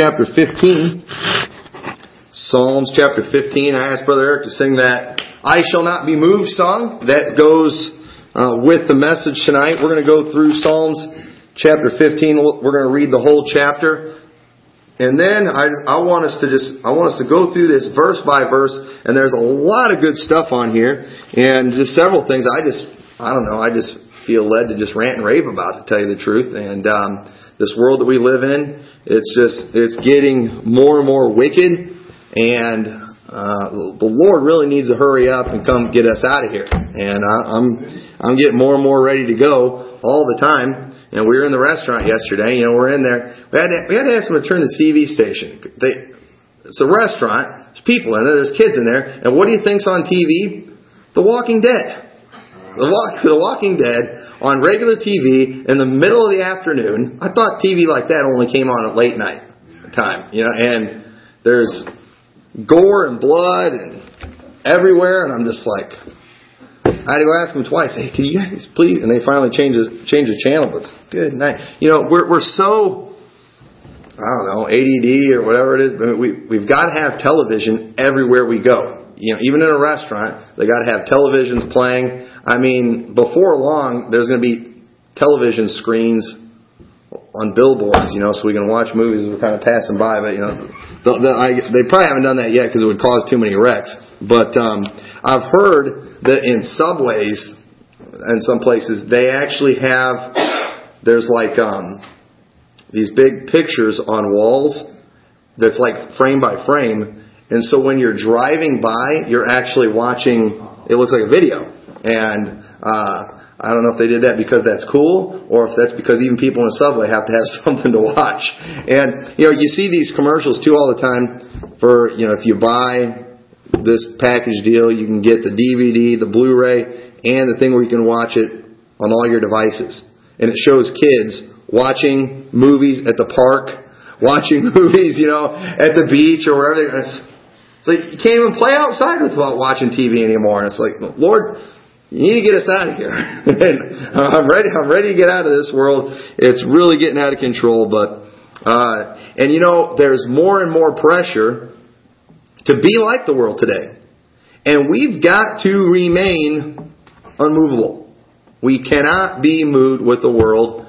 chapter 15. Psalms chapter 15. I asked Brother Eric to sing that I Shall Not Be Moved song. That goes uh, with the message tonight. We're going to go through Psalms chapter 15. We're going to read the whole chapter. And then I, I want us to just, I want us to go through this verse by verse. And there's a lot of good stuff on here. And just several things I just, I don't know, I just feel led to just rant and rave about, to tell you the truth. And, um, this world that we live in, it's just, it's getting more and more wicked and uh, the Lord really needs to hurry up and come get us out of here. And I, I'm, I'm getting more and more ready to go all the time. And we were in the restaurant yesterday. You know, we're in there. We had to, we had to ask them to turn the TV station. They, it's a restaurant. There's people in there. There's kids in there. And what do you think's on TV? The Walking Dead. The, walk, the Walking Dead on regular TV in the middle of the afternoon. I thought TV like that only came on at late night time, you know, and there's gore and blood and everywhere, and I'm just like, I had to go ask them twice. Hey, can you guys please? And they finally changed the, changed the channel. But it's good night. You know, we're we're so I don't know ADD or whatever it is. But we we've got to have television everywhere we go. You know, even in a restaurant, they got to have televisions playing. I mean, before long, there's going to be television screens on billboards, you know, so we can watch movies. As we're kind of passing by, but you know, the, the, I, they probably haven't done that yet because it would cause too many wrecks. But um, I've heard that in subways and some places they actually have there's like um, these big pictures on walls that's like frame by frame, and so when you're driving by, you're actually watching. It looks like a video and uh, I don't know if they did that because that's cool or if that's because even people in the subway have to have something to watch. And you know, you see these commercials too all the time for you know if you buy this package deal, you can get the DVD, the Blu-ray, and the thing where you can watch it on all your devices. And it shows kids watching movies at the park, watching movies, you know, at the beach or wherever. It's, it's like you can't even play outside without watching TV anymore. And it's like, Lord, you need to get us out of here. and I'm ready. I'm ready to get out of this world. It's really getting out of control. But uh, and you know, there's more and more pressure to be like the world today, and we've got to remain unmovable. We cannot be moved with the world.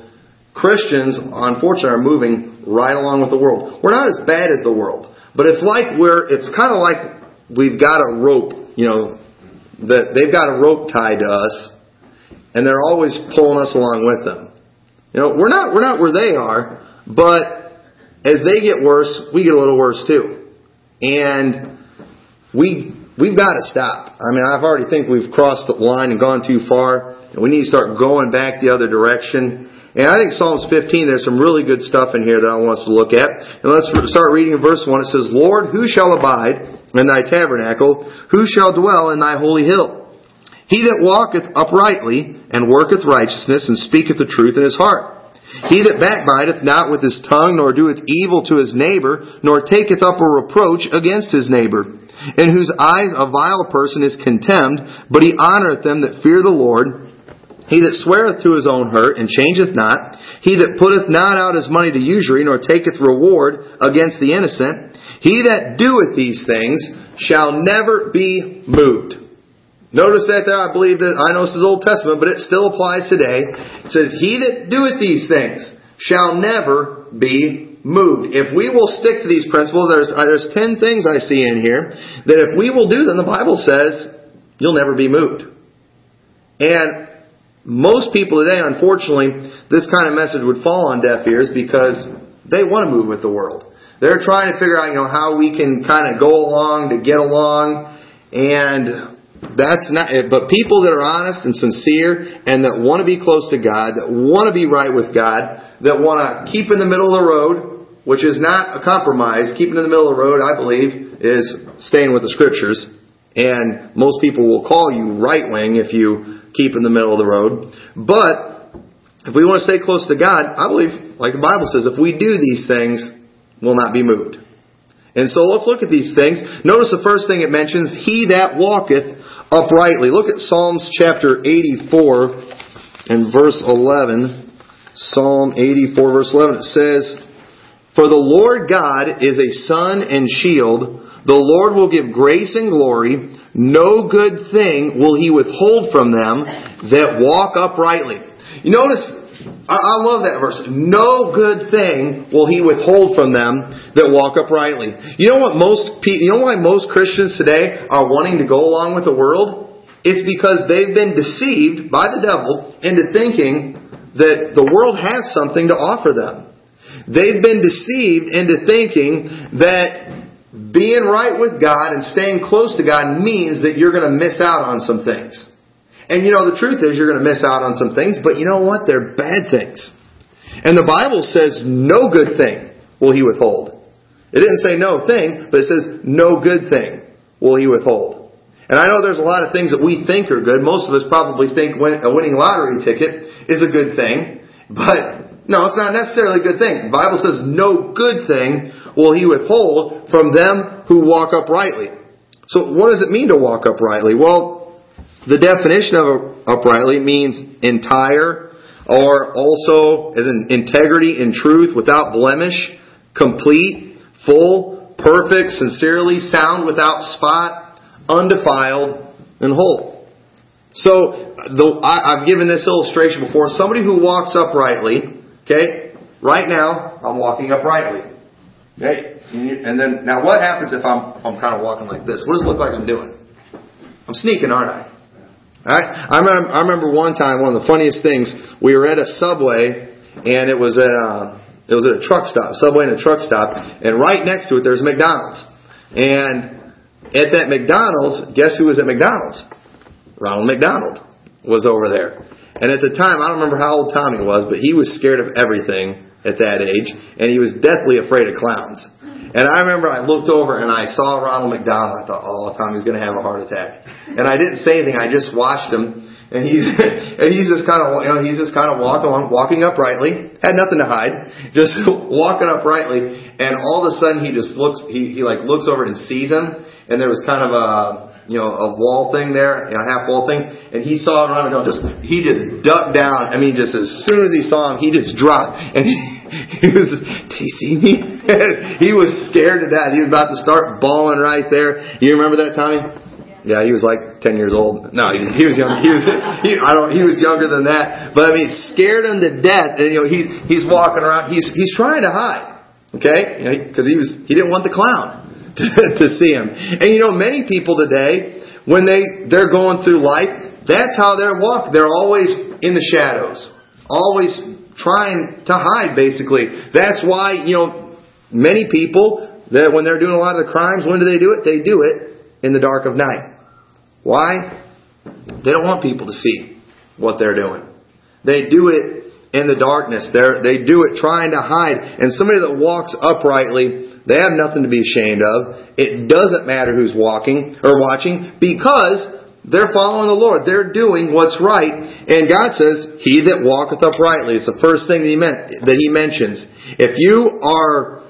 Christians, unfortunately, are moving right along with the world. We're not as bad as the world, but it's like we're. It's kind of like we've got a rope, you know, that they've got a rope tied to us, and they're always pulling us along with them. You know, we're not we're not where they are, but as they get worse, we get a little worse too, and we we've got to stop. I mean, I've already think we've crossed the line and gone too far, and we need to start going back the other direction. And I think Psalms 15, there's some really good stuff in here that I want us to look at. And let's start reading in verse 1. It says, Lord, who shall abide in thy tabernacle, who shall dwell in thy holy hill? He that walketh uprightly, and worketh righteousness, and speaketh the truth in his heart. He that backbiteth not with his tongue, nor doeth evil to his neighbor, nor taketh up a reproach against his neighbor, in whose eyes a vile person is contemned, but he honoreth them that fear the Lord. He that sweareth to his own hurt, and changeth not, he that putteth not out his money to usury, nor taketh reward against the innocent, he that doeth these things shall never be moved. Notice that there, I believe that, I know this is Old Testament, but it still applies today. It says, He that doeth these things shall never be moved. If we will stick to these principles, there's, there's ten things I see in here, that if we will do them, the Bible says, you'll never be moved. And most people today, unfortunately, this kind of message would fall on deaf ears because they want to move with the world. They're trying to figure out, you know, how we can kind of go along to get along, and that's not. Eh, but people that are honest and sincere, and that want to be close to God, that want to be right with God, that want to keep in the middle of the road, which is not a compromise. Keeping in the middle of the road, I believe, is staying with the Scriptures. And most people will call you right wing if you keep in the middle of the road. But if we want to stay close to God, I believe, like the Bible says, if we do these things, we'll not be moved. And so let's look at these things. Notice the first thing it mentions, he that walketh uprightly. Look at Psalms chapter 84 and verse 11. Psalm 84 verse 11. It says, For the Lord God is a sun and shield. The Lord will give grace and glory. No good thing will he withhold from them that walk uprightly. You notice, I, love that verse. No good thing will he withhold from them that walk uprightly. You know what most you know why most Christians today are wanting to go along with the world? It's because they've been deceived by the devil into thinking that the world has something to offer them. They've been deceived into thinking that being right with God and staying close to God means that you're going to miss out on some things. And you know, the truth is you're going to miss out on some things, but you know what? They're bad things. And the Bible says no good thing will he withhold. It didn't say no thing, but it says no good thing will he withhold. And I know there's a lot of things that we think are good. Most of us probably think a winning lottery ticket is a good thing, but no, it's not necessarily a good thing. The Bible says no good thing will he withhold from them who walk uprightly. So what does it mean to walk uprightly? Well, the definition of uprightly means entire or also as an integrity and truth without blemish, complete, full, perfect, sincerely sound without spot, undefiled, and whole. So the, I, I've given this illustration before. Somebody who walks uprightly Okay? Right now, I'm walking uprightly. Okay? And then, now what happens if I'm, if I'm kind of walking like this? What does it look like I'm doing? I'm sneaking, aren't I? Alright? I remember, I remember one time, one of the funniest things, we were at a subway, and it was at a, it was at a truck stop, subway and a truck stop, and right next to it there's McDonald's. And at that McDonald's, guess who was at McDonald's? Ronald McDonald was over there. And at the time, I don't remember how old Tommy was, but he was scared of everything at that age, and he was deathly afraid of clowns. And I remember I looked over and I saw Ronald McDonald. I thought, oh, Tommy's going to have a heart attack. And I didn't say anything. I just watched him, and he's and he's just kind of you know he's just kind of walking along, walking uprightly. Had nothing to hide, just walking uprightly. And all of a sudden, he just looks. He he like looks over and sees him, and there was kind of a you know, a wall thing there, know, half wall thing, and he saw running down. Just he just ducked down. I mean, just as soon as he saw him, he just dropped, and he, he was, did he see me? he was scared to death. He was about to start bawling right there. You remember that, Tommy? Yeah, he was like ten years old. No, he was he was young. He was he, I don't. He was younger than that. But I mean, scared him to death. And you know, he's he's walking around. He's he's trying to hide. Okay, because you know, he was he didn't want the clown to, to see him. And you know, many people today, when they, they're going through life, that's how they're walking. They're always in the shadows. Always trying to hide, basically. That's why, you know, many people, that when they're doing a lot of the crimes, when do they do it? They do it in the dark of night. Why? They don't want people to see what they're doing. They do it in the darkness. They're, they do it trying to hide. And somebody that walks uprightly they have nothing to be ashamed of. It doesn't matter who's walking or watching because they're following the Lord. They're doing what's right. And God says, He that walketh uprightly. It's the first thing that He, meant, that he mentions. If you are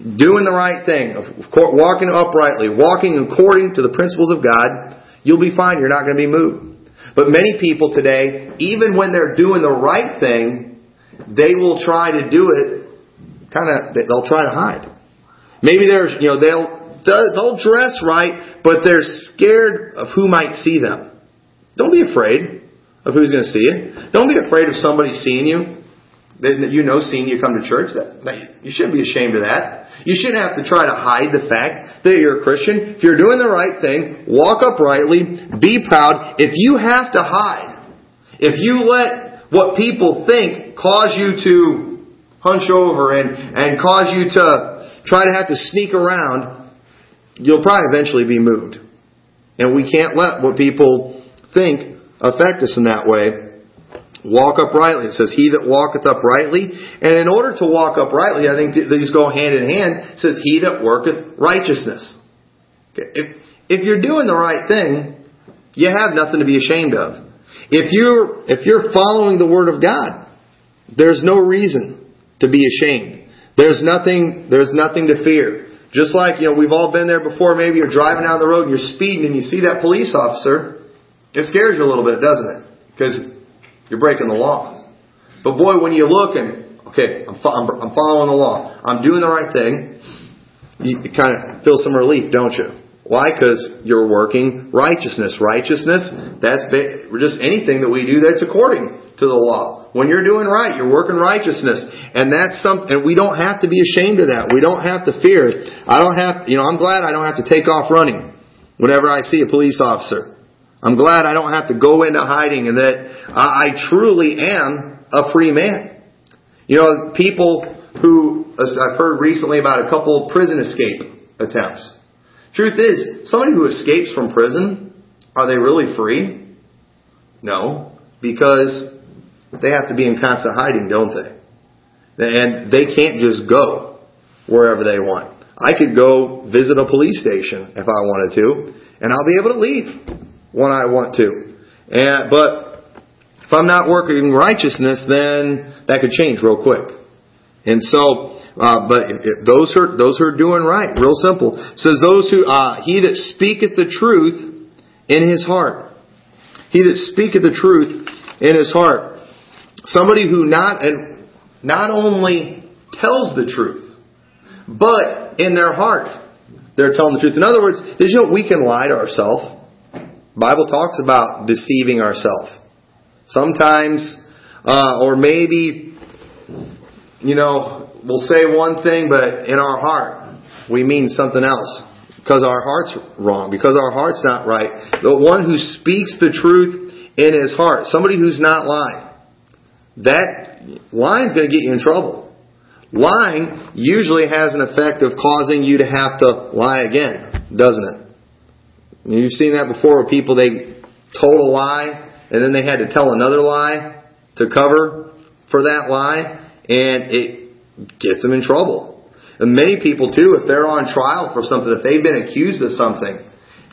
doing the right thing, walking uprightly, walking according to the principles of God, you'll be fine. You're not going to be moved. But many people today, even when they're doing the right thing, they will try to do it kind of, they'll try to hide. Maybe they're, you know, they'll, they'll dress right, but they're scared of who might see them. Don't be afraid of who's going to see you. Don't be afraid of somebody seeing you. That you know seeing you come to church. That, that you shouldn't be ashamed of that. You shouldn't have to try to hide the fact that you're a Christian. If you're doing the right thing, walk uprightly, be proud. If you have to hide, if you let what people think cause you to hunch over and, and cause you to try to have to sneak around, you'll probably eventually be moved. And we can't let what people think affect us in that way. Walk uprightly. It says, He that walketh uprightly. And in order to walk uprightly, I think these go hand in hand. It says, He that worketh righteousness. If, if you're doing the right thing, you have nothing to be ashamed of. If you're, if you're following the Word of God, there's no reason to be ashamed. There's nothing, there's nothing to fear. Just like, you know, we've all been there before. Maybe you're driving down the road and you're speeding and you see that police officer. It scares you a little bit, doesn't it? Because you're breaking the law. But boy, when you look and, Okay, I'm, I'm, following the law. I'm doing the right thing. You kind of feel some relief, don't you? Why? Because you're working righteousness. Righteousness, that's just anything that we do that's according to the law. When you're doing right, you're working righteousness. And that's something, and we don't have to be ashamed of that. We don't have to fear. I don't have, you know, I'm glad I don't have to take off running whenever I see a police officer. I'm glad I don't have to go into hiding and that I truly am a free man. You know, people who, I've heard recently about a couple prison escape attempts. Truth is, somebody who escapes from prison, are they really free? No, because they have to be in constant hiding, don't they? And they can't just go wherever they want. I could go visit a police station if I wanted to, and I'll be able to leave when I want to. And, but if I'm not working righteousness, then that could change real quick. And so, uh, but those who are, those who are doing right, real simple, says those who uh, he that speaketh the truth in his heart, he that speaketh the truth in his heart, somebody who not and not only tells the truth, but in their heart they're telling the truth. In other words, did you know we can lie to ourselves? Bible talks about deceiving ourselves. Sometimes, uh, or maybe, you know, we'll say one thing, but in our heart, we mean something else. Because our heart's wrong, because our heart's not right. The one who speaks the truth in his heart, somebody who's not lying, that lying's going to get you in trouble. Lying usually has an effect of causing you to have to lie again, doesn't it? You've seen that before where people, they told a lie and then they had to tell another lie to cover for that lie and it gets them in trouble. And many people too, if they're on trial for something, if they've been accused of something,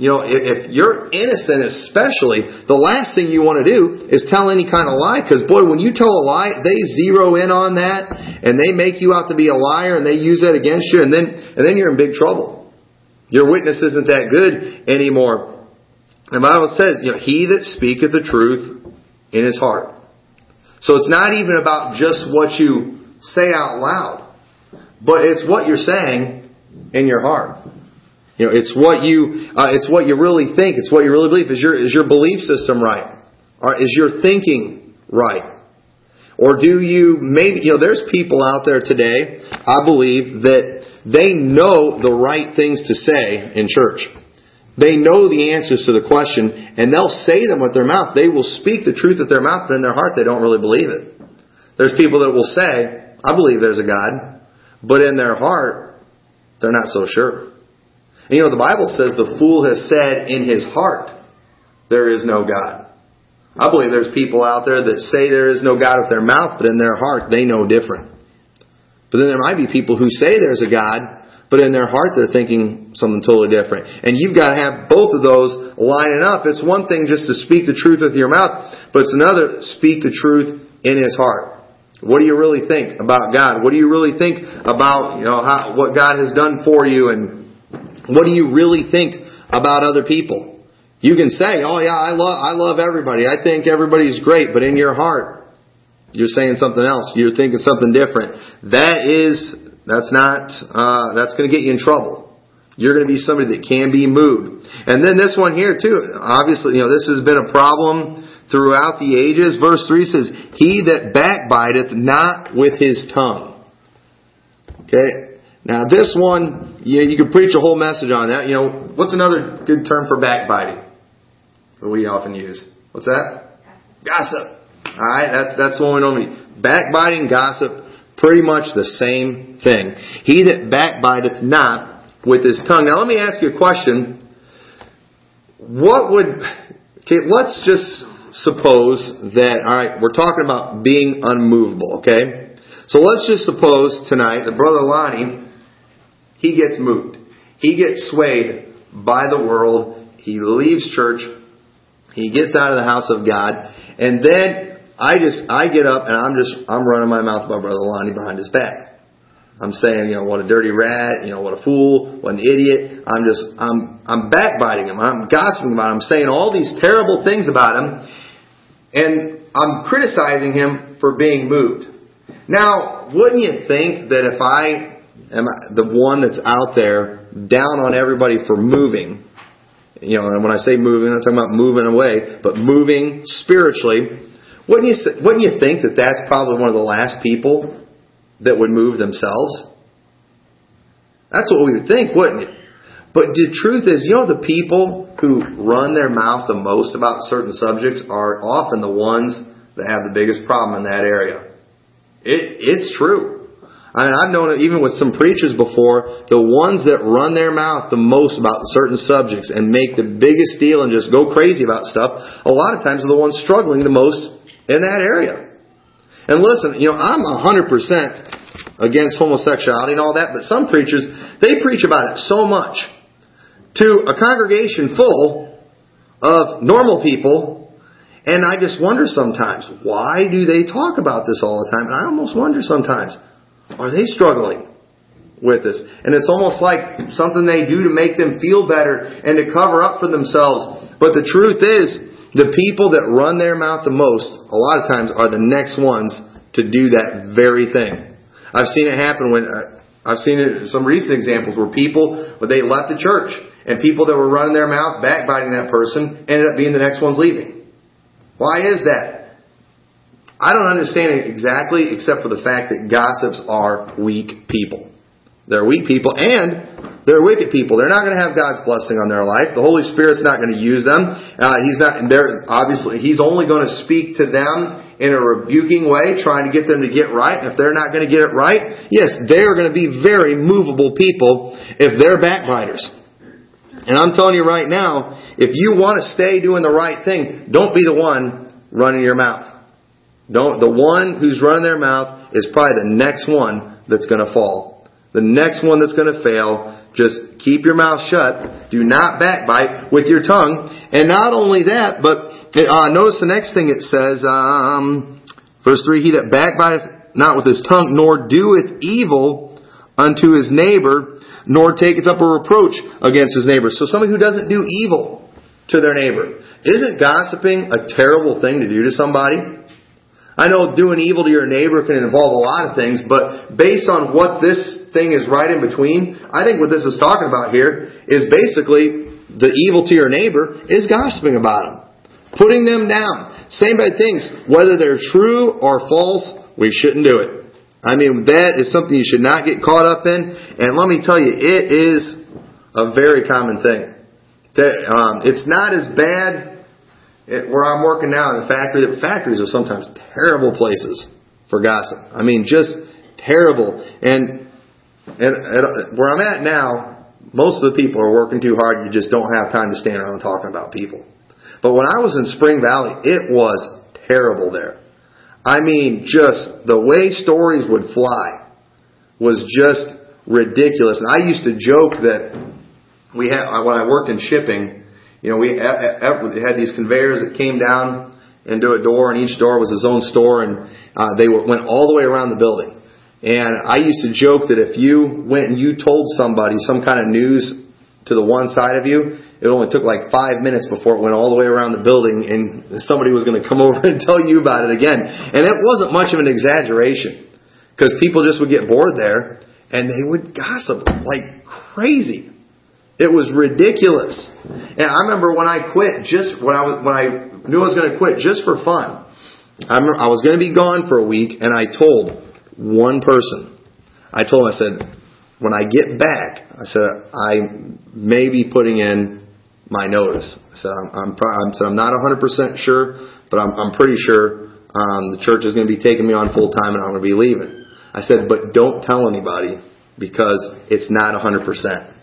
you know, if, if you're innocent especially, the last thing you want to do is tell any kind of lie because boy, when you tell a lie, they zero in on that and they make you out to be a liar and they use that against you and then, and then you're in big trouble. Your witness isn't that good anymore. The Bible says, you know, he that speaketh the truth in his heart. So it's not even about just what you say out loud, but it's what you're saying in your heart. You know, it's what you, uh, it's what you really think. It's what you really believe. Is your, is your belief system right? Or is your thinking right? Or do you maybe, you know, there's people out there today, I believe, that they know the right things to say in church. They know the answers to the question, and they'll say them with their mouth. They will speak the truth with their mouth, but in their heart they don't really believe it. There's people that will say, I believe there's a God, but in their heart, they're not so sure. And you know, the Bible says the fool has said in his heart, there is no God. I believe there's people out there that say there is no God with their mouth, but in their heart they know different. But then there might be people who say there's a God, but in their heart they're thinking something totally different. And you've got to have both of those lining up. It's one thing just to speak the truth with your mouth, but it's another speak the truth in his heart. What do you really think about God? What do you really think about you know how, what God has done for you, and what do you really think about other people? You can say, "Oh yeah, I love I love everybody. I think everybody's great," but in your heart, you're saying something else. You're thinking something different. That is, that's not, uh, that's going to get you in trouble. You're going to be somebody that can be moved. And then this one here too, obviously, you know, this has been a problem throughout the ages. Verse 3 says, He that backbiteth not with his tongue. Okay? Now this one, you, you could preach a whole message on that. You know, what's another good term for backbiting that we often use? What's that? Gossip. Alright, that's, that's one we normally, backbiting, gossip, pretty much the same thing. He that backbiteth not with his tongue. Now let me ask you a question. What would, okay, let's just suppose that, alright, we're talking about being unmovable, okay? So let's just suppose tonight that Brother Lonnie, he gets moved. He gets swayed by the world. He leaves church. He gets out of the house of God. And then I just, I get up and I'm just, I'm running my mouth about Brother Lonnie behind his back. I'm saying, you know, what a dirty rat, you know, what a fool, what an idiot. I'm just, I'm, I'm backbiting him. I'm gossiping about him. I'm saying all these terrible things about him. And I'm criticizing him for being moved. Now, wouldn't you think that if I the one that's out there down on everybody for moving, you know, and when I say moving, I'm talking about moving away, but moving spiritually, wouldn't you, wouldn't you think that that's probably one of the last people that would move themselves? That's what we would think, wouldn't you? But the truth is, you know, the people who run their mouth the most about certain subjects are often the ones that have the biggest problem in that area. It, it's true. I mean, I've known it even with some preachers before, the ones that run their mouth the most about certain subjects and make the biggest deal and just go crazy about stuff, a lot of times are the ones struggling the most in that area. And listen, you know, I'm 100% against homosexuality and all that, but some preachers, they preach about it so much to a congregation full of normal people, and I just wonder sometimes, why do they talk about this all the time? And I almost wonder sometimes, are they struggling with this? And it's almost like something they do to make them feel better and to cover up for themselves. But the truth is, the people that run their mouth the most, a lot of times, are the next ones to do that very thing. I've seen it happen when, uh, I've seen it, some recent examples where people, when they left the church, and people that were running their mouth, backbiting that person, ended up being the next ones leaving. Why is that? I don't understand it exactly, except for the fact that gossips are weak people. They're weak people, and they're wicked people. They're not going to have God's blessing on their life. The Holy Spirit's not going to use them. Uh, he's not. They're obviously He's only going to speak to them in a rebuking way, trying to get them to get right. And if they're not going to get it right, yes, they are going to be very movable people if they're backbiters. And I'm telling you right now, if you want to stay doing the right thing, don't be the one running your mouth. Don't, the one who's running their mouth is probably the next one that's going to fall. The next one that's going to fail. Just keep your mouth shut. Do not backbite with your tongue. And not only that, but uh, notice the next thing it says, um, verse 3, He that backbiteth not with his tongue, nor doeth evil unto his neighbor, nor taketh up a reproach against his neighbor. So somebody who doesn't do evil to their neighbor. Isn't gossiping a terrible thing to do to somebody? I know doing evil to your neighbor can involve a lot of things, but based on what this thing is right in between, I think what this is talking about here is basically the evil to your neighbor is gossiping about them. Putting them down. Same bad things. Whether they're true or false, we shouldn't do it. I mean, that is something you should not get caught up in. And let me tell you, it is a very common thing. Um, it's not as bad where I'm working now in the factory. The factories are sometimes terrible places for gossip. I mean, just terrible. And, and uh, where I'm at now, most of the people are working too hard. You just don't have time to stand around talking about people. But when I was in Spring Valley, it was terrible there. I mean, just the way stories would fly was just ridiculous. And I used to joke that we had when I worked in shipping, you know, we had these conveyors that came down into a door, and each door was its own store, and uh, they went all the way around the building. And I used to joke that if you went and you told somebody some kind of news to the one side of you, it only took like five minutes before it went all the way around the building and somebody was going to come over and tell you about it again. And it wasn't much of an exaggeration because people just would get bored there and they would gossip like crazy. It was ridiculous. And I remember when I quit, just when I was when I knew I was going to quit, just for fun. I I was going to be gone for a week, and I told one person. I told him, I said, when I get back, I said, I may be putting in my notice. I said, I'm, I'm, I said, I'm not 100% sure, but I'm, I'm pretty sure um, the church is going to be taking me on full time and I'm going to be leaving. I said, but don't tell anybody because it's not 100%.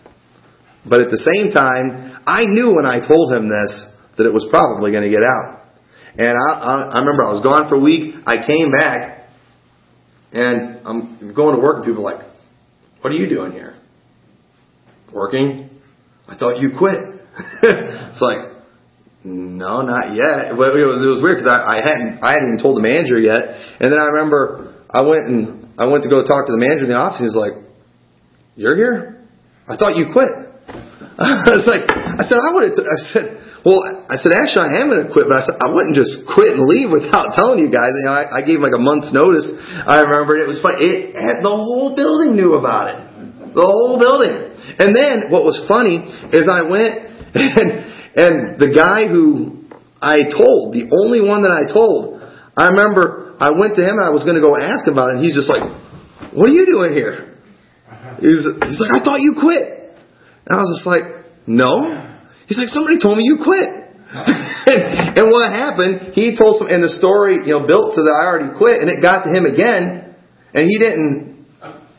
But at the same time, I knew when I told him this that it was probably going to get out. And I, I, I remember I was gone for a week. I came back and I'm going to work and people are like, what are you doing here? Working? I thought you quit. it's like, no, not yet. But it was it was weird because I, I hadn't I hadn't even told the manager yet. And then I remember I went and I went to go talk to the manager in the office. And he's like, "You're here? I thought you quit." I was like, I said I would have. I said, well, I said, actually, I am going to quit, but I said, I wouldn't just quit and leave without telling you guys. You know, I, I gave like a month's notice. I remember it was funny. It, the whole building knew about it. The whole building. And then what was funny is I went and, and the guy who I told, the only one that I told, I remember I went to him and I was going to go ask about it and he's just like, what are you doing here? He's, he's like, I thought you quit. And I was just like, no. He's like, somebody told me you quit. and what happened, he told some, and the story, you know, built to the I already quit, and it got to him again, and he didn't,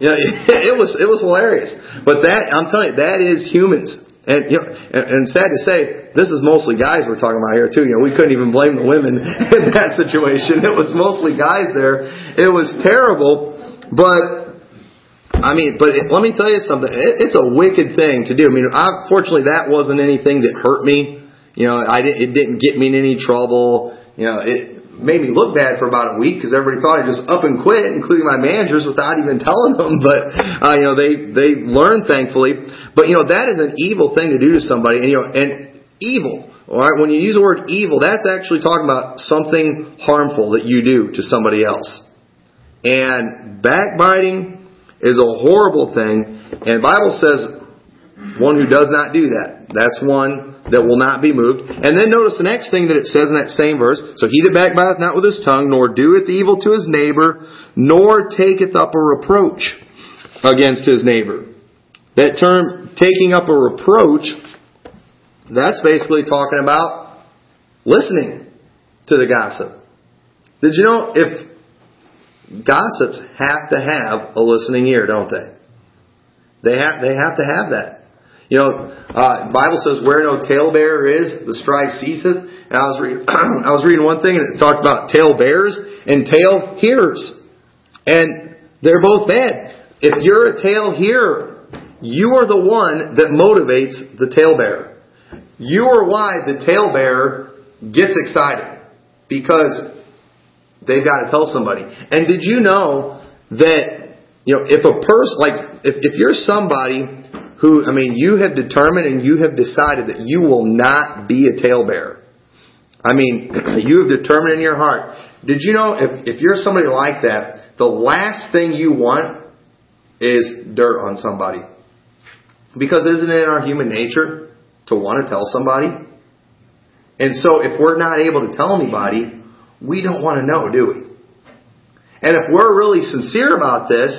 you know, it was, it was hilarious. But that, I'm telling you, that is humans. And, you know, and, and sad to say, this is mostly guys we're talking about here too. You know, we couldn't even blame the women in that situation. It was mostly guys there. It was terrible, but I mean, but it, let me tell you something. It, it's a wicked thing to do. I mean, I, fortunately, that wasn't anything that hurt me. You know, I didn't, it didn't get me in any trouble. You know, it made me look bad for about a week because everybody thought I just up and quit, including my managers, without even telling them. But uh, you know, they they learned thankfully. But you know, that is an evil thing to do to somebody, and you know, and evil. All right, when you use the word evil, that's actually talking about something harmful that you do to somebody else. And backbiting, is a horrible thing. And the Bible says one who does not do that. That's one that will not be moved. And then notice the next thing that it says in that same verse. So he that backbiteth not with his tongue, nor doeth evil to his neighbor, nor taketh up a reproach against his neighbor. That term, taking up a reproach, that's basically talking about listening to the gossip. Did you know if gossips have to have a listening ear, don't they? They have they have to have that. You know, uh, Bible says, "Where no talebearer is, the strife ceaseth." And I was reading, I was reading one thing, and it talked about talebearers and tale hearers, and they're both bad. If you're a tale hearer, you are the one that motivates the talebearer. You are why the talebearer gets excited because they've got to tell somebody. And did you know that, you know, if a person, like, if, if you're somebody who, I mean, you have determined and you have decided that you will not be a talebearer. I mean, you have determined in your heart. Did you know if, if you're somebody like that, the last thing you want is dirt on somebody? Because isn't it in our human nature to want to tell somebody? And so if we're not able to tell anybody, we don't want to know, do we? And if we're really sincere about this,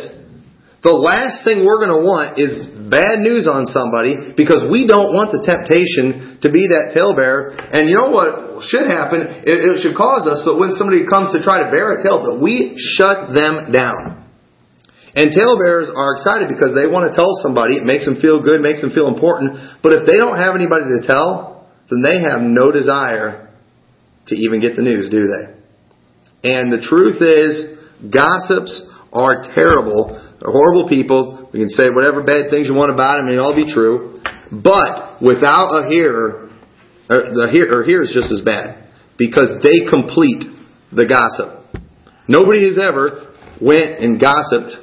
the last thing we're going to want is bad news on somebody because we don't want the temptation to be that talebearer. And you know what should happen? It, should cause us that when somebody comes to try to bear a tale, that we shut them down. And talebearers are excited because they want to tell somebody. It makes them feel good, makes them feel important. But if they don't have anybody to tell, then they have no desire to even get the news, do they? And the truth is, gossips are terrible. They're horrible people. We can say whatever bad things you want about them, and it'll all be true. But without a hearer, the hearer, hearer is just as bad because they complete the gossip. Nobody has ever went and gossiped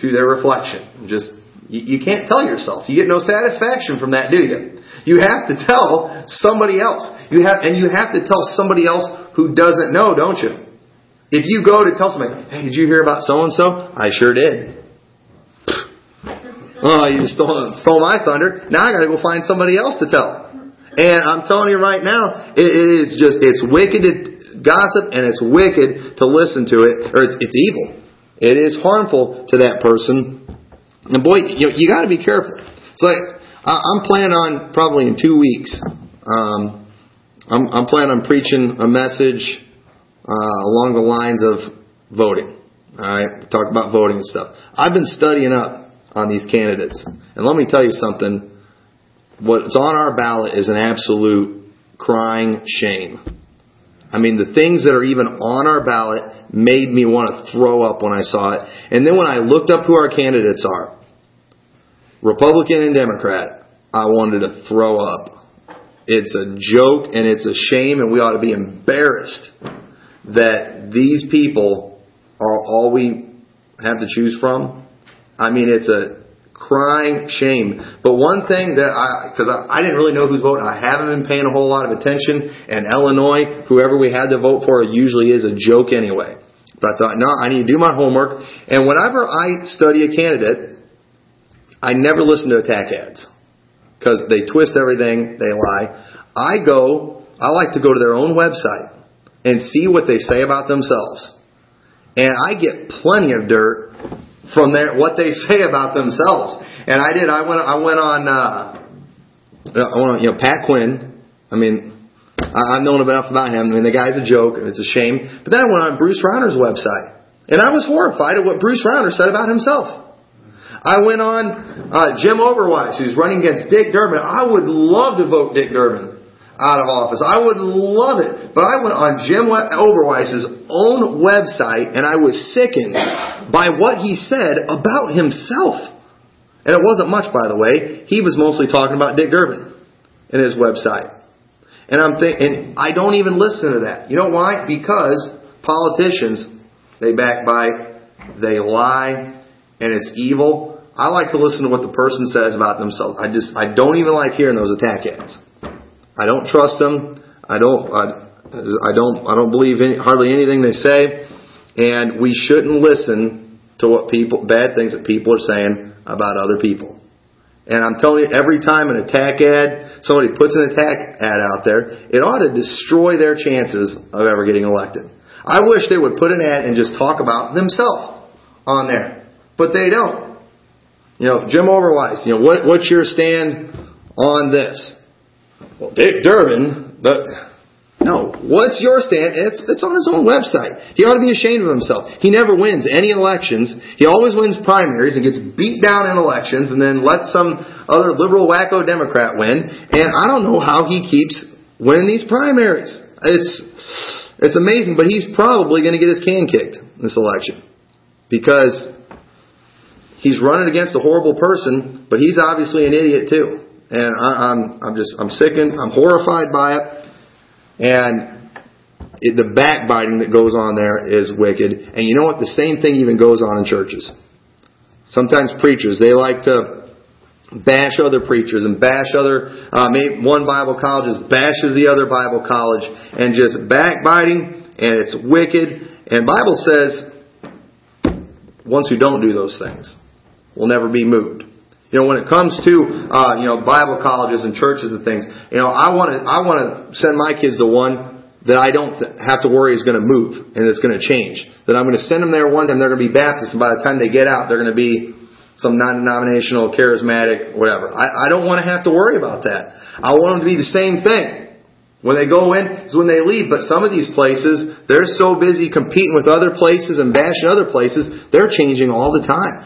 to their reflection. Just you can't tell yourself. You get no satisfaction from that, do you? You have to tell somebody else. You have, and you have to tell somebody else who doesn't know, don't you? If you go to tell somebody, hey, did you hear about so and so? I sure did. Oh, you stole, stole my thunder. Now I gotta go find somebody else to tell. And I'm telling you right now, it, it is just, it's wicked to gossip and it's wicked to listen to it, or it's, it's evil. It is harmful to that person. And boy, you, you gotta be careful. It's like, I'm planning on probably in two weeks. Um, I'm, I'm, planning on preaching a message uh, along the lines of voting. All right, talk about voting and stuff. I've been studying up on these candidates, and let me tell you something. What's on our ballot is an absolute crying shame. I mean, the things that are even on our ballot made me want to throw up when I saw it. And then when I looked up who our candidates are, Republican and Democrat, I wanted to throw up. It's a joke and it's a shame, and we ought to be embarrassed that these people are all we have to choose from. I mean, it's a crying shame. But one thing that I, because I, I didn't really know who's voting, I haven't been paying a whole lot of attention. And Illinois, whoever we had to vote for, usually is a joke anyway. But I thought, no, I need to do my homework. And whenever I study a candidate, I never listen to attack ads because they twist everything, they lie. I go, I like to go to their own website and see what they say about themselves. And I get plenty of dirt from their what they say about themselves. And I did. I went. I went on. Uh, I went on. You know, Pat Quinn. I mean, I've known enough about him. I mean, the guy's a joke, it's a shame. But then I went on Bruce Rauner's website, and I was horrified at what Bruce Rauner said about himself. I went on uh, Jim Oberweis, who's running against Dick Durbin. I would love to vote Dick Durbin out of office. I would love it. But I went on Jim Oberweis's own website and I was sickened by what he said about himself. And it wasn't much, by the way. He was mostly talking about Dick Durbin in his website. And I'm thinking, I don't even listen to that. You know why? Because politicians, they backbite, they lie, and it's evil. I like to listen to what the person says about themselves. I just, I don't even like hearing those attack ads. I don't trust them. I don't. I, I don't. I don't believe any, hardly anything they say, and we shouldn't listen to what people bad things that people are saying about other people. And I'm telling you, every time an attack ad, somebody puts an attack ad out there, it ought to destroy their chances of ever getting elected. I wish they would put an ad and just talk about themselves on there, but they don't. You know, Jim Oberweis, you know, what, what's your stand on this? Well, Dick Durbin, but no. What's your stand? It's, it's on his own website. He ought to be ashamed of himself. He never wins any elections. He always wins primaries and gets beat down in elections and then lets some other liberal wacko Democrat win. And I don't know how he keeps winning these primaries. It's, it's amazing, but he's probably going to get his can kicked this election. Because he's running against a horrible person, but he's obviously an idiot too and I, I'm I'm just I'm sickened. I'm horrified by it, and it, the backbiting that goes on there is wicked. And you know what? The same thing even goes on in churches. Sometimes preachers they like to bash other preachers and bash other uh, maybe one Bible college just bashes the other Bible college and just backbiting and it's wicked. And Bible says ones who don't do those things will never be moved. You know, when it comes to uh, you know Bible colleges and churches and things, you know, I want to I want to send my kids to one that I don't th- have to worry is going to move and it's going to change. That I'm going to send them there one time they're going to be Baptist, and by the time they get out, they're going to be some non-denominational, charismatic, whatever. I, I don't want to have to worry about that. I want them to be the same thing. When they go in is when they leave. But some of these places, they're so busy competing with other places and bashing other places, they're changing all the time.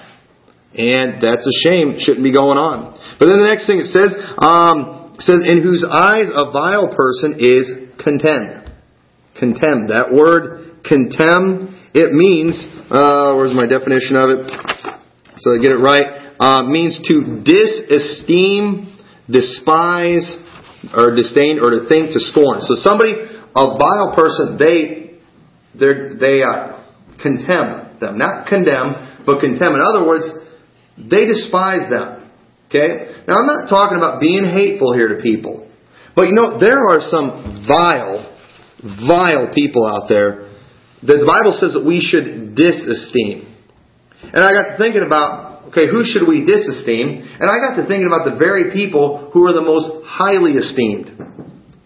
And that's a shame. Shouldn't be going on. But then the next thing it says, um, it says, in whose eyes a vile person is contemned. Contemned. That word, contemn, it means, uh, where's my definition of it? So I get it right. Uh, means to disesteem, despise, or disdain, or to think to scorn. So somebody, a vile person, they, they, uh, contemn them. Not condemn, but contemn. In other words, they despise them. Okay? Now I'm not talking about being hateful here to people. But you know, there are some vile, vile people out there that the Bible says that we should disesteem. And I got to thinking about, okay, who should we disesteem? And I got to thinking about the very people who are the most highly esteemed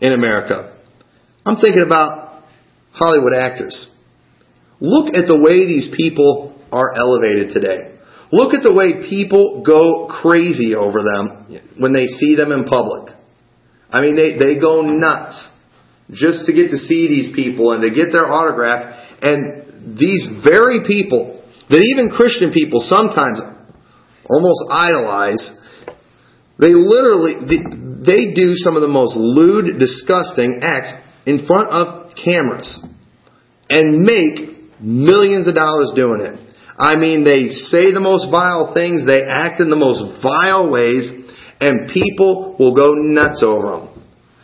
in America. I'm thinking about Hollywood actors. Look at the way these people are elevated today. Look at the way people go crazy over them when they see them in public. I mean, they, they go nuts just to get to see these people and to get their autograph. And these very people that even Christian people sometimes almost idolize, they literally, they do some of the most lewd, disgusting acts in front of cameras and make millions of dollars doing it. I mean, they say the most vile things, they act in the most vile ways, and people will go nuts over them.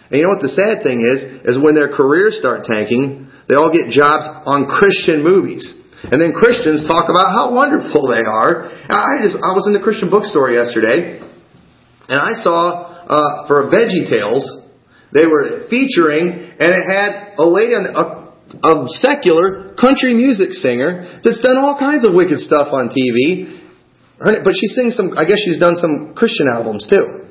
And you know what the sad thing is? Is when their careers start tanking, they all get jobs on Christian movies. And then Christians talk about how wonderful they are. I just I was in the Christian bookstore yesterday, and I saw uh, for Veggie Tales they were featuring, and it had a lady on a, a secular country music singer that's done all kinds of wicked stuff on TV. But she sings some. I guess she's done some Christian albums too.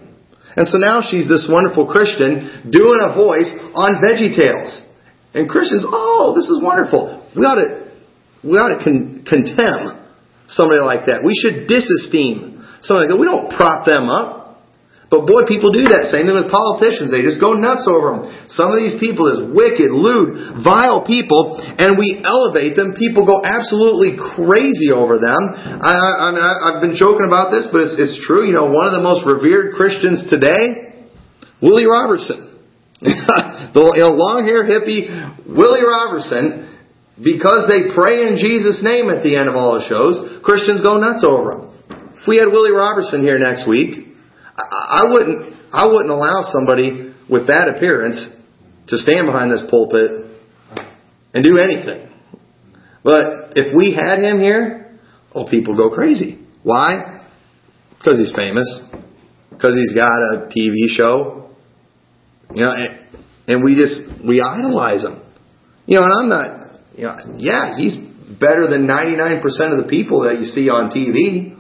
And so now she's this wonderful Christian doing a voice on Veggie Tales. And Christians, oh, this is wonderful. We ought to we ought to con- contemn somebody like that. We should disesteem somebody like that. We don't prop them up. But boy, people do that. Same thing with politicians. They just go nuts over them. Some of these people is wicked, lewd, vile people, and we elevate them. People go absolutely crazy over them. I, have been joking about this, but it's, it's true. You know, one of the most revered Christians today, Willie Robertson. the you know, long hair hippie, Willie Robertson, because they pray in Jesus' name at the end of all the shows, Christians go nuts over him. If we had Willie Robertson here next week, I, wouldn't, I wouldn't allow somebody with that appearance to stand behind this pulpit and do anything. But if we had him here, oh, people go crazy. Why? Because he's famous. Because he's got a TV show. You know, and, and we just, we idolize him. You know, and I'm not, you know, yeah, he's better than 99% of the people that you see on TV,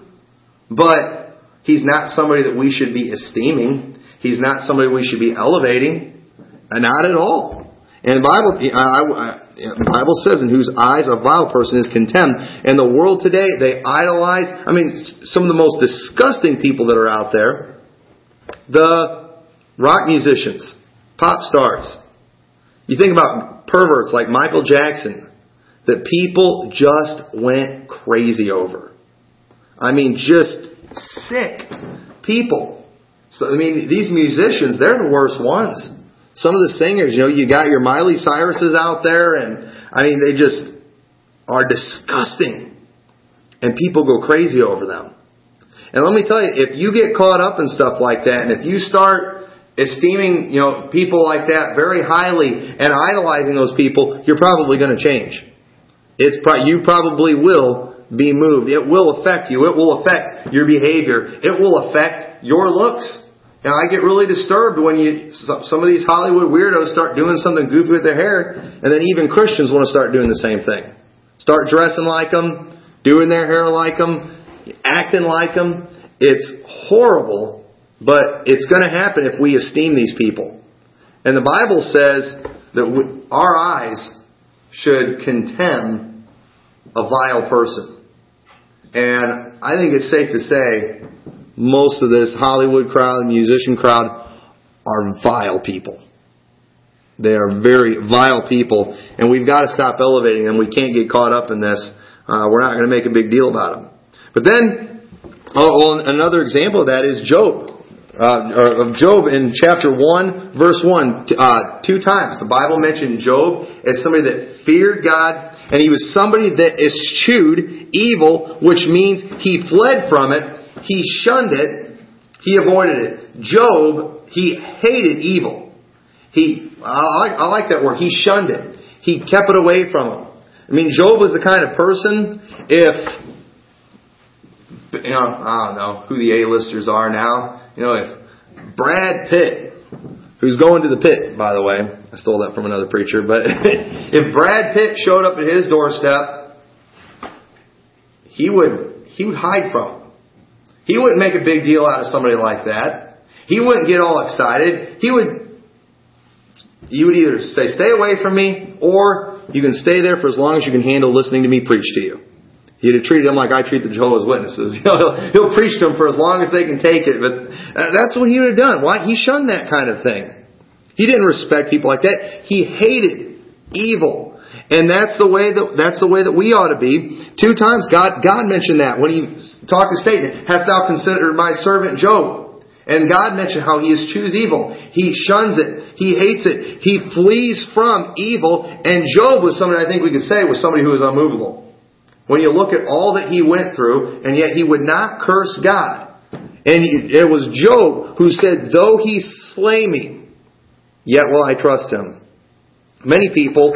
but he's not somebody that we should be esteeming. He's not somebody we should be elevating. Not at all. And the Bible, the Bible says, in whose eyes a vile person is contemned. And the world today, they idolize, I mean, some of the most disgusting people that are out there, the rock musicians, pop stars. You think about perverts like Michael Jackson, that people just went crazy over. I mean, just sick people. So, I mean, these musicians, they're the worst ones. Some of the singers, you know, you got your Miley Cyruses out there, and I mean, they just are disgusting. And people go crazy over them. And let me tell you, if you get caught up in stuff like that, and if you start esteeming, you know, people like that very highly and idolizing those people, you're probably going to change. It's pro- you probably will be moved. It will affect you. It will affect your behavior. It will affect your looks. Now, I get really disturbed when you some of these Hollywood weirdos start doing something goofy with their hair, and then even Christians want to start doing the same thing. Start dressing like them, doing their hair like them, acting like them. It's horrible, but it's going to happen if we esteem these people. And the Bible says that our eyes should contemn a vile person. And I think it's safe to say most of this Hollywood crowd, musician crowd, are vile people. They are very vile people, and we've got to stop elevating them. We can't get caught up in this. Uh, we're not going to make a big deal about them. But then, oh, well, another example of that is Job uh, of Job in chapter 1, verse 1, uh, two times. The Bible mentioned Job as somebody that feared God, and he was somebody that eschewed evil, which means he fled from it, he shunned it, he avoided it. Job, he hated evil. He, I like, I like that word, he shunned it. He kept it away from him. I mean, Job was the kind of person, if, you know, I don't know who the A-listers are now, you know, if Brad Pitt, who's going to the pit, by the way, I stole that from another preacher, but if Brad Pitt showed up at his doorstep, he would he would hide from him. He wouldn't make a big deal out of somebody like that. He wouldn't get all excited. He would you would either say, stay away from me, or you can stay there for as long as you can handle listening to me preach to you. He'd have treated them like I treat the Jehovah's Witnesses. he'll, he'll preach to them for as long as they can take it. But uh, that's what he would have done. Why? He shunned that kind of thing. He didn't respect people like that. He hated evil. And that's the way that, that's the way that we ought to be. Two times God, God mentioned that when he talked to Satan. Hast thou considered my servant Job? And God mentioned how he eschews evil. He shuns it. He hates it. He flees from evil. And Job was somebody I think we could say was somebody who was unmovable. When you look at all that he went through, and yet he would not curse God. And it was Job who said, Though he slay me, yet will I trust him. Many people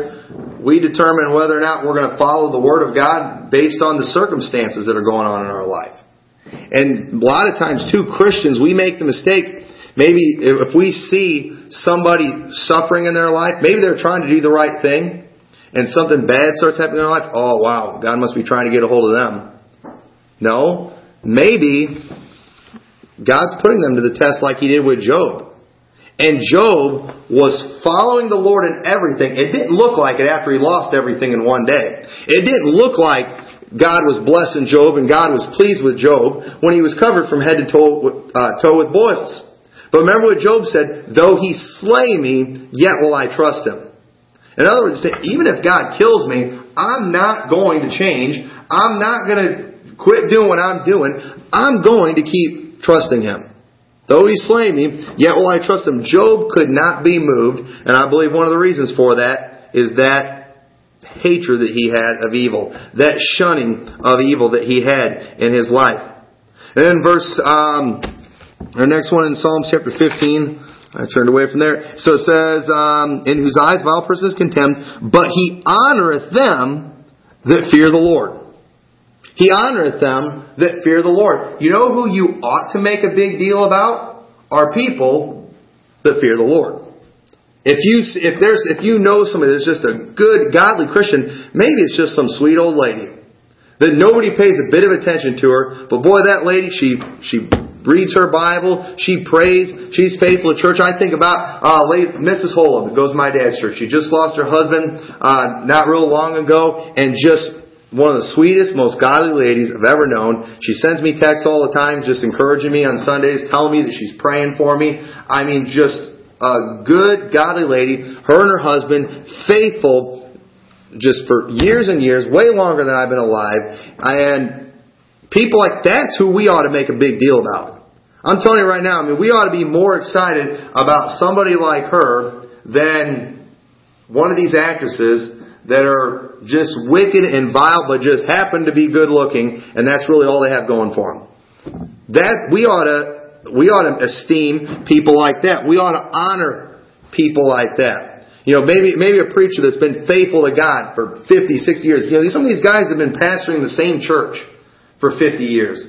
we determine whether or not we're going to follow the Word of God based on the circumstances that are going on in our life. And a lot of times, too, Christians, we make the mistake. Maybe if we see somebody suffering in their life, maybe they're trying to do the right thing, and something bad starts happening in their life. Oh, wow, God must be trying to get a hold of them. No, maybe God's putting them to the test like He did with Job. And Job was following the Lord in everything. It didn't look like it after he lost everything in one day. It didn't look like God was blessing Job and God was pleased with Job when he was covered from head to toe, uh, toe with boils. But remember what Job said, though he slay me, yet will I trust him. In other words, even if God kills me, I'm not going to change. I'm not going to quit doing what I'm doing. I'm going to keep trusting him. Though he slay me, yet will I trust him. Job could not be moved, and I believe one of the reasons for that is that hatred that he had of evil, that shunning of evil that he had in his life. And then verse, um, our next one in Psalms chapter 15, I turned away from there. So it says, um, in whose eyes vile person is contemned, but he honoreth them that fear the Lord. He honoreth them that fear the Lord. You know who you ought to make a big deal about? Are people that fear the Lord. If you if there's if you know somebody that's just a good godly Christian, maybe it's just some sweet old lady that nobody pays a bit of attention to her, but boy, that lady she she reads her Bible, she prays, she's faithful to church. I think about uh, lady, Mrs. Holub that goes to my dad's church. She just lost her husband uh, not real long ago, and just one of the sweetest, most godly ladies I've ever known. She sends me texts all the time, just encouraging me on Sundays, telling me that she's praying for me. I mean, just a good, godly lady, her and her husband, faithful just for years and years, way longer than I've been alive. And people like that's who we ought to make a big deal about. I'm telling you right now, I mean, we ought to be more excited about somebody like her than one of these actresses that are just wicked and vile, but just happen to be good looking, and that's really all they have going for them. That we ought to we ought to esteem people like that. We ought to honor people like that. You know, maybe, maybe a preacher that's been faithful to God for 50, 60 years. You know, some of these guys have been pastoring the same church for 50 years.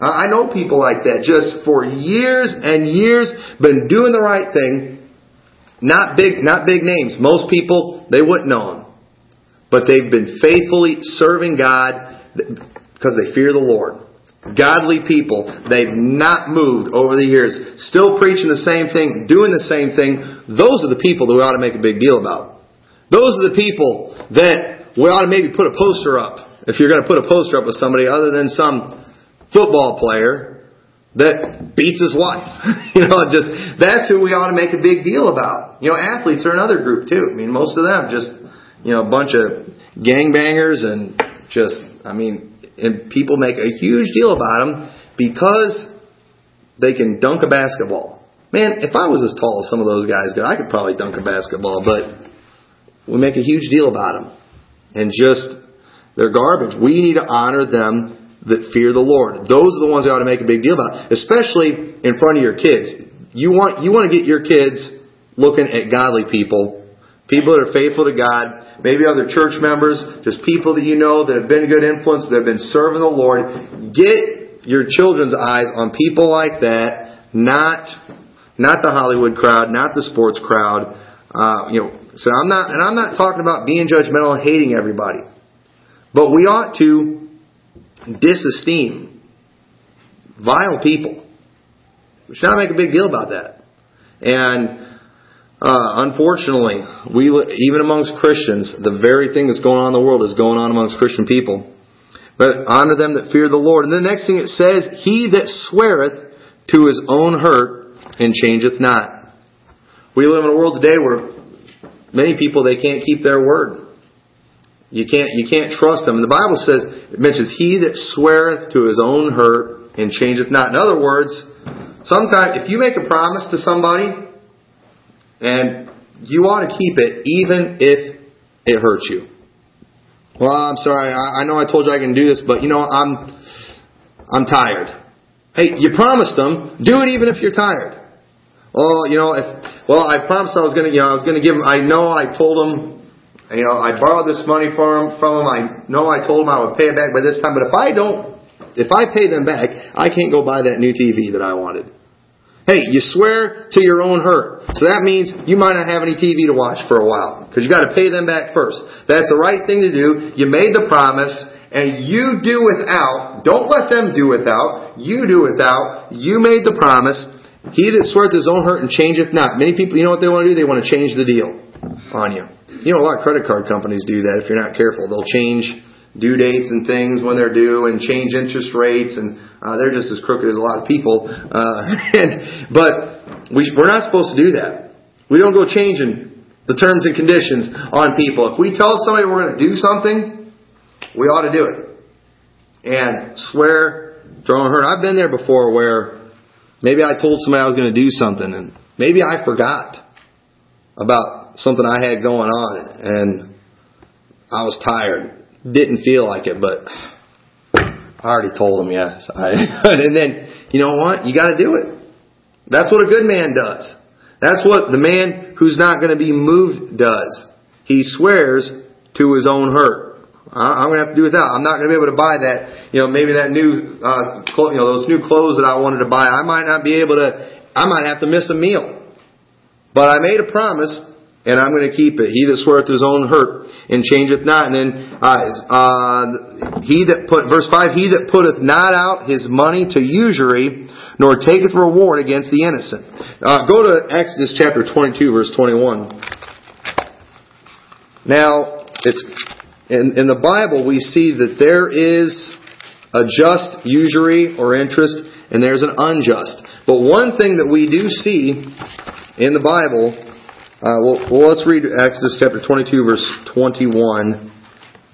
I know people like that just for years and years been doing the right thing. Not big, not big names. Most people, they wouldn't know them. But they've been faithfully serving God because they fear the Lord godly people. They've not moved over the years. Still preaching the same thing, doing the same thing. Those are the people that we ought to make a big deal about. Those are the people that we ought to maybe put a poster up. If you're going to put a poster up with somebody other than some football player that beats his wife. you know, just, that's who we ought to make a big deal about. You know, athletes are another group too. I mean, most of them just, you know, a bunch of gangbangers and just, I mean, and people make a huge deal about them because they can dunk a basketball. Man, if I was as tall as some of those guys, I could probably dunk a basketball, but we make a huge deal about them. And just, they're garbage. We need to honor them that fear the Lord. Those are the ones you ought to make a big deal about, especially in front of your kids. You want, you want to get your kids looking at godly people People that are faithful to God, maybe other church members, just people that you know that have been good influence, that have been serving the Lord. Get your children's eyes on people like that, not not the Hollywood crowd, not the sports crowd. Uh, you know, so I'm not, and I'm not talking about being judgmental and hating everybody, but we ought to disesteem vile people. We should not make a big deal about that. And uh, unfortunately, we even amongst Christians, the very thing that's going on in the world is going on amongst Christian people. But honor them that fear the Lord. And the next thing it says, He that sweareth to his own hurt and changeth not. We live in a world today where many people they can't keep their word. You can't you can't trust them. And the Bible says it mentions he that sweareth to his own hurt and changeth not. In other words, sometimes if you make a promise to somebody and you ought to keep it even if it hurts you. Well, I'm sorry. I, I know I told you I can do this, but you know, I'm, I'm tired. Hey, you promised them, do it even if you're tired. Well, you know, if, well, I promised I was to, you know, I was to give them, I know I told them you know, I borrowed this money from him, from him. I know I told him I would pay it back by this time, but if I don't, if I pay them back, I can't go buy that new TV that I wanted. Hey, you swear to your own hurt. So that means you might not have any TV to watch for a while because you got to pay them back first. That's the right thing to do. You made the promise and you do without. Don't let them do without. You do without. You made the promise. He that sweareth his own hurt and changeth not. Many people, you know what they want to do? They want to change the deal on you. You know, a lot of credit card companies do that if you're not careful. They'll change due dates and things when they're due and change interest rates and uh, they're just as crooked as a lot of people. Uh, and, but we, we're not supposed to do that. We don't go changing the terms and conditions on people. If we tell somebody we're going to do something, we ought to do it. And swear, throwing hurt. I've been there before where maybe I told somebody I was going to do something and maybe I forgot about something I had going on, and I was tired. Didn't feel like it, but I already told him yes. I, and then, you know what? You got to do it. That's what a good man does. That's what the man who's not going to be moved does. He swears to his own hurt. I'm going to have to do without. I'm not going to be able to buy that. You know, maybe that new, uh, clo- you know, those new clothes that I wanted to buy. I might not be able to. I might have to miss a meal. But I made a promise and I'm going to keep it. He that sweareth his own hurt and changeth not. And then uh, uh, he that put verse five, he that putteth not out his money to usury, nor taketh reward against the innocent. Uh, go to Exodus chapter 22, verse 21. Now, it's in, in the Bible we see that there is a just usury or interest, and there's an unjust. But one thing that we do see in the Bible uh, well, well, let's read Exodus chapter 22, verse 21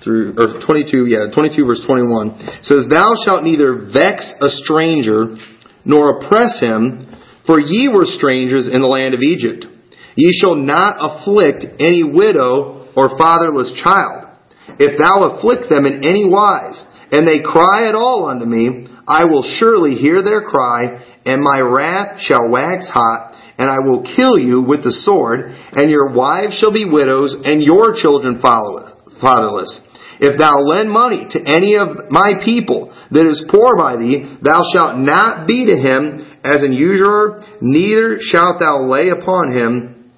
through, or 22, yeah, 22 verse 21. It says, Thou shalt neither vex a stranger, nor oppress him, for ye were strangers in the land of Egypt. Ye shall not afflict any widow or fatherless child. If thou afflict them in any wise, and they cry at all unto me, I will surely hear their cry, and my wrath shall wax hot, and I will kill you with the sword, and your wives shall be widows, and your children fatherless. If thou lend money to any of my people that is poor by thee, thou shalt not be to him as an usurer, neither shalt thou lay upon him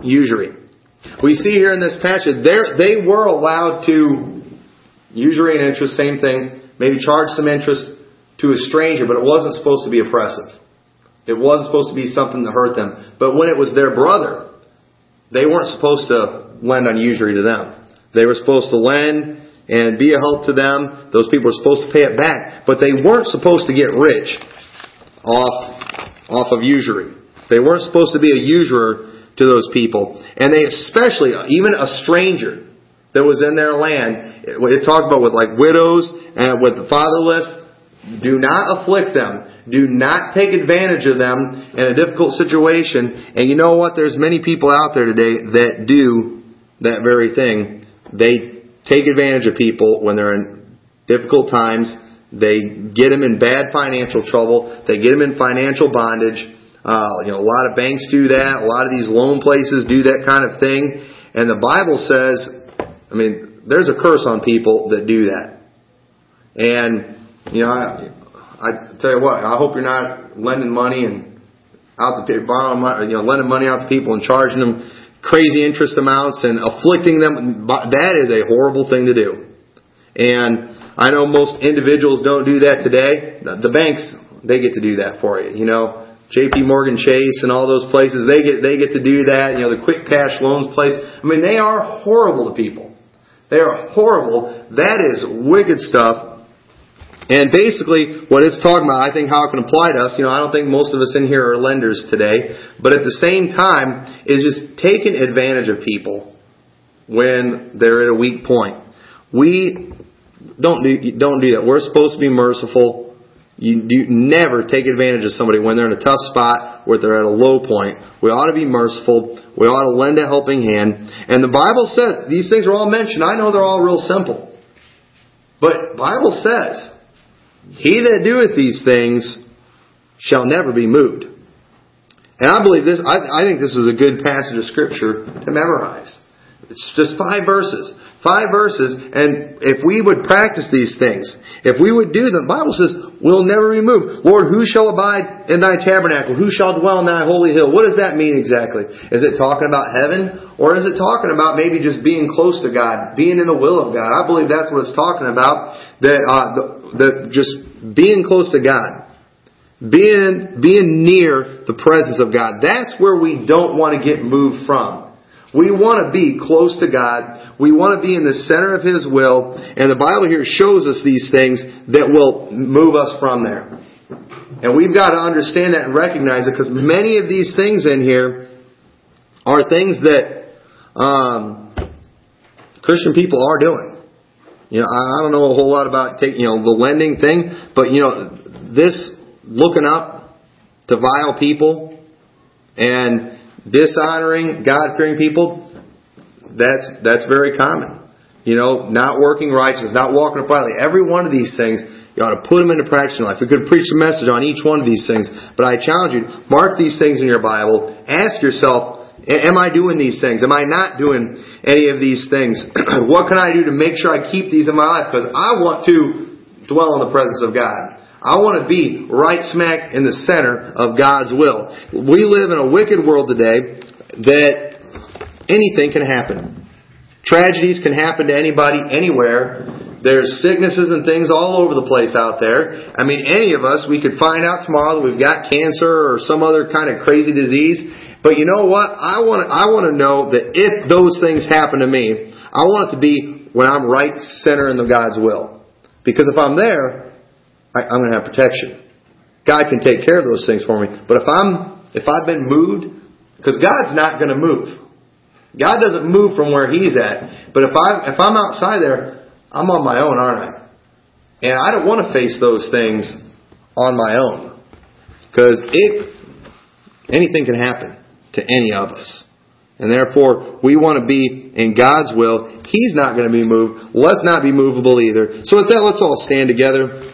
usury. We see here in this passage, they were allowed to, usury and interest, same thing, maybe charge some interest to a stranger, but it wasn't supposed to be oppressive. It wasn't supposed to be something that hurt them. But when it was their brother, they weren't supposed to lend on usury to them. They were supposed to lend and be a help to them. Those people were supposed to pay it back. But they weren't supposed to get rich off, off of usury. They weren't supposed to be a usurer to those people. And they especially, even a stranger that was in their land, it talked about with like widows and with the fatherless, do not afflict them. Do not take advantage of them in a difficult situation. And you know what? There's many people out there today that do that very thing. They take advantage of people when they're in difficult times. They get them in bad financial trouble. They get them in financial bondage. Uh, you know, a lot of banks do that. A lot of these loan places do that kind of thing. And the Bible says, I mean, there's a curse on people that do that. And you know, I, I tell you what, I hope you're not lending money and out people, borrowing money, you know, lending money out to people and charging them crazy interest amounts and afflicting them. That is a horrible thing to do. And I know most individuals don't do that today. The banks, they get to do that for you. You know, J.P. Morgan Chase and all those places, they get they get to do that. You know, the quick cash loans place. I mean, they are horrible to people. They are horrible. That is wicked stuff. And basically, what it's talking about, I think how it can apply to us, you know, I don't think most of us in here are lenders today, but at the same time, is just taking advantage of people when they're at a weak point. We don't do, don't do that. We're supposed to be merciful. You do never take advantage of somebody when they're in a tough spot, or they're at a low point. We ought to be merciful. We ought to lend a helping hand. And the Bible says, these things are all mentioned. I know they're all real simple. But Bible says, he that doeth these things shall never be moved. And I believe this, I, I think this is a good passage of Scripture to memorize. It's just five verses. Five verses, and if we would practice these things, if we would do them, the Bible says, we'll never be moved. Lord, who shall abide in thy tabernacle? Who shall dwell in thy holy hill? What does that mean exactly? Is it talking about heaven? Or is it talking about maybe just being close to God, being in the will of God? I believe that's what it's talking about. That, uh, the, the, just being close to God. Being, being near the presence of God. That's where we don't want to get moved from. We want to be close to God. We want to be in the center of His will. And the Bible here shows us these things that will move us from there. And we've got to understand that and recognize it because many of these things in here are things that um, Christian people are doing. You know, I don't know a whole lot about you know, the lending thing, but you know, this looking up to vile people and dishonoring God fearing people, that's that's very common. You know, not working righteous, not walking uprightly. Every one of these things, you ought to put them into practice in life. We could preach a message on each one of these things, but I challenge you, mark these things in your Bible. Ask yourself, am I doing these things? Am I not doing any of these things? what can I do to make sure I keep these in my life? Because I want to dwell in the presence of God. I want to be right smack in the center of God's will. We live in a wicked world today that anything can happen. Tragedies can happen to anybody, anywhere. There's sicknesses and things all over the place out there. I mean, any of us, we could find out tomorrow that we've got cancer or some other kind of crazy disease. But you know what? I want to, I want to know that if those things happen to me, I want it to be when I'm right center in the God's will. Because if I'm there, I, I'm going to have protection. God can take care of those things for me. But if I'm, if I've been moved, because God's not going to move. God doesn't move from where He's at. But if I, if I'm outside there, I'm on my own, aren't I? And I don't want to face those things on my own. Because it, anything can happen to any of us. And therefore, we want to be in God's will. He's not going to be moved. Let's not be movable either. So with that, let's all stand together.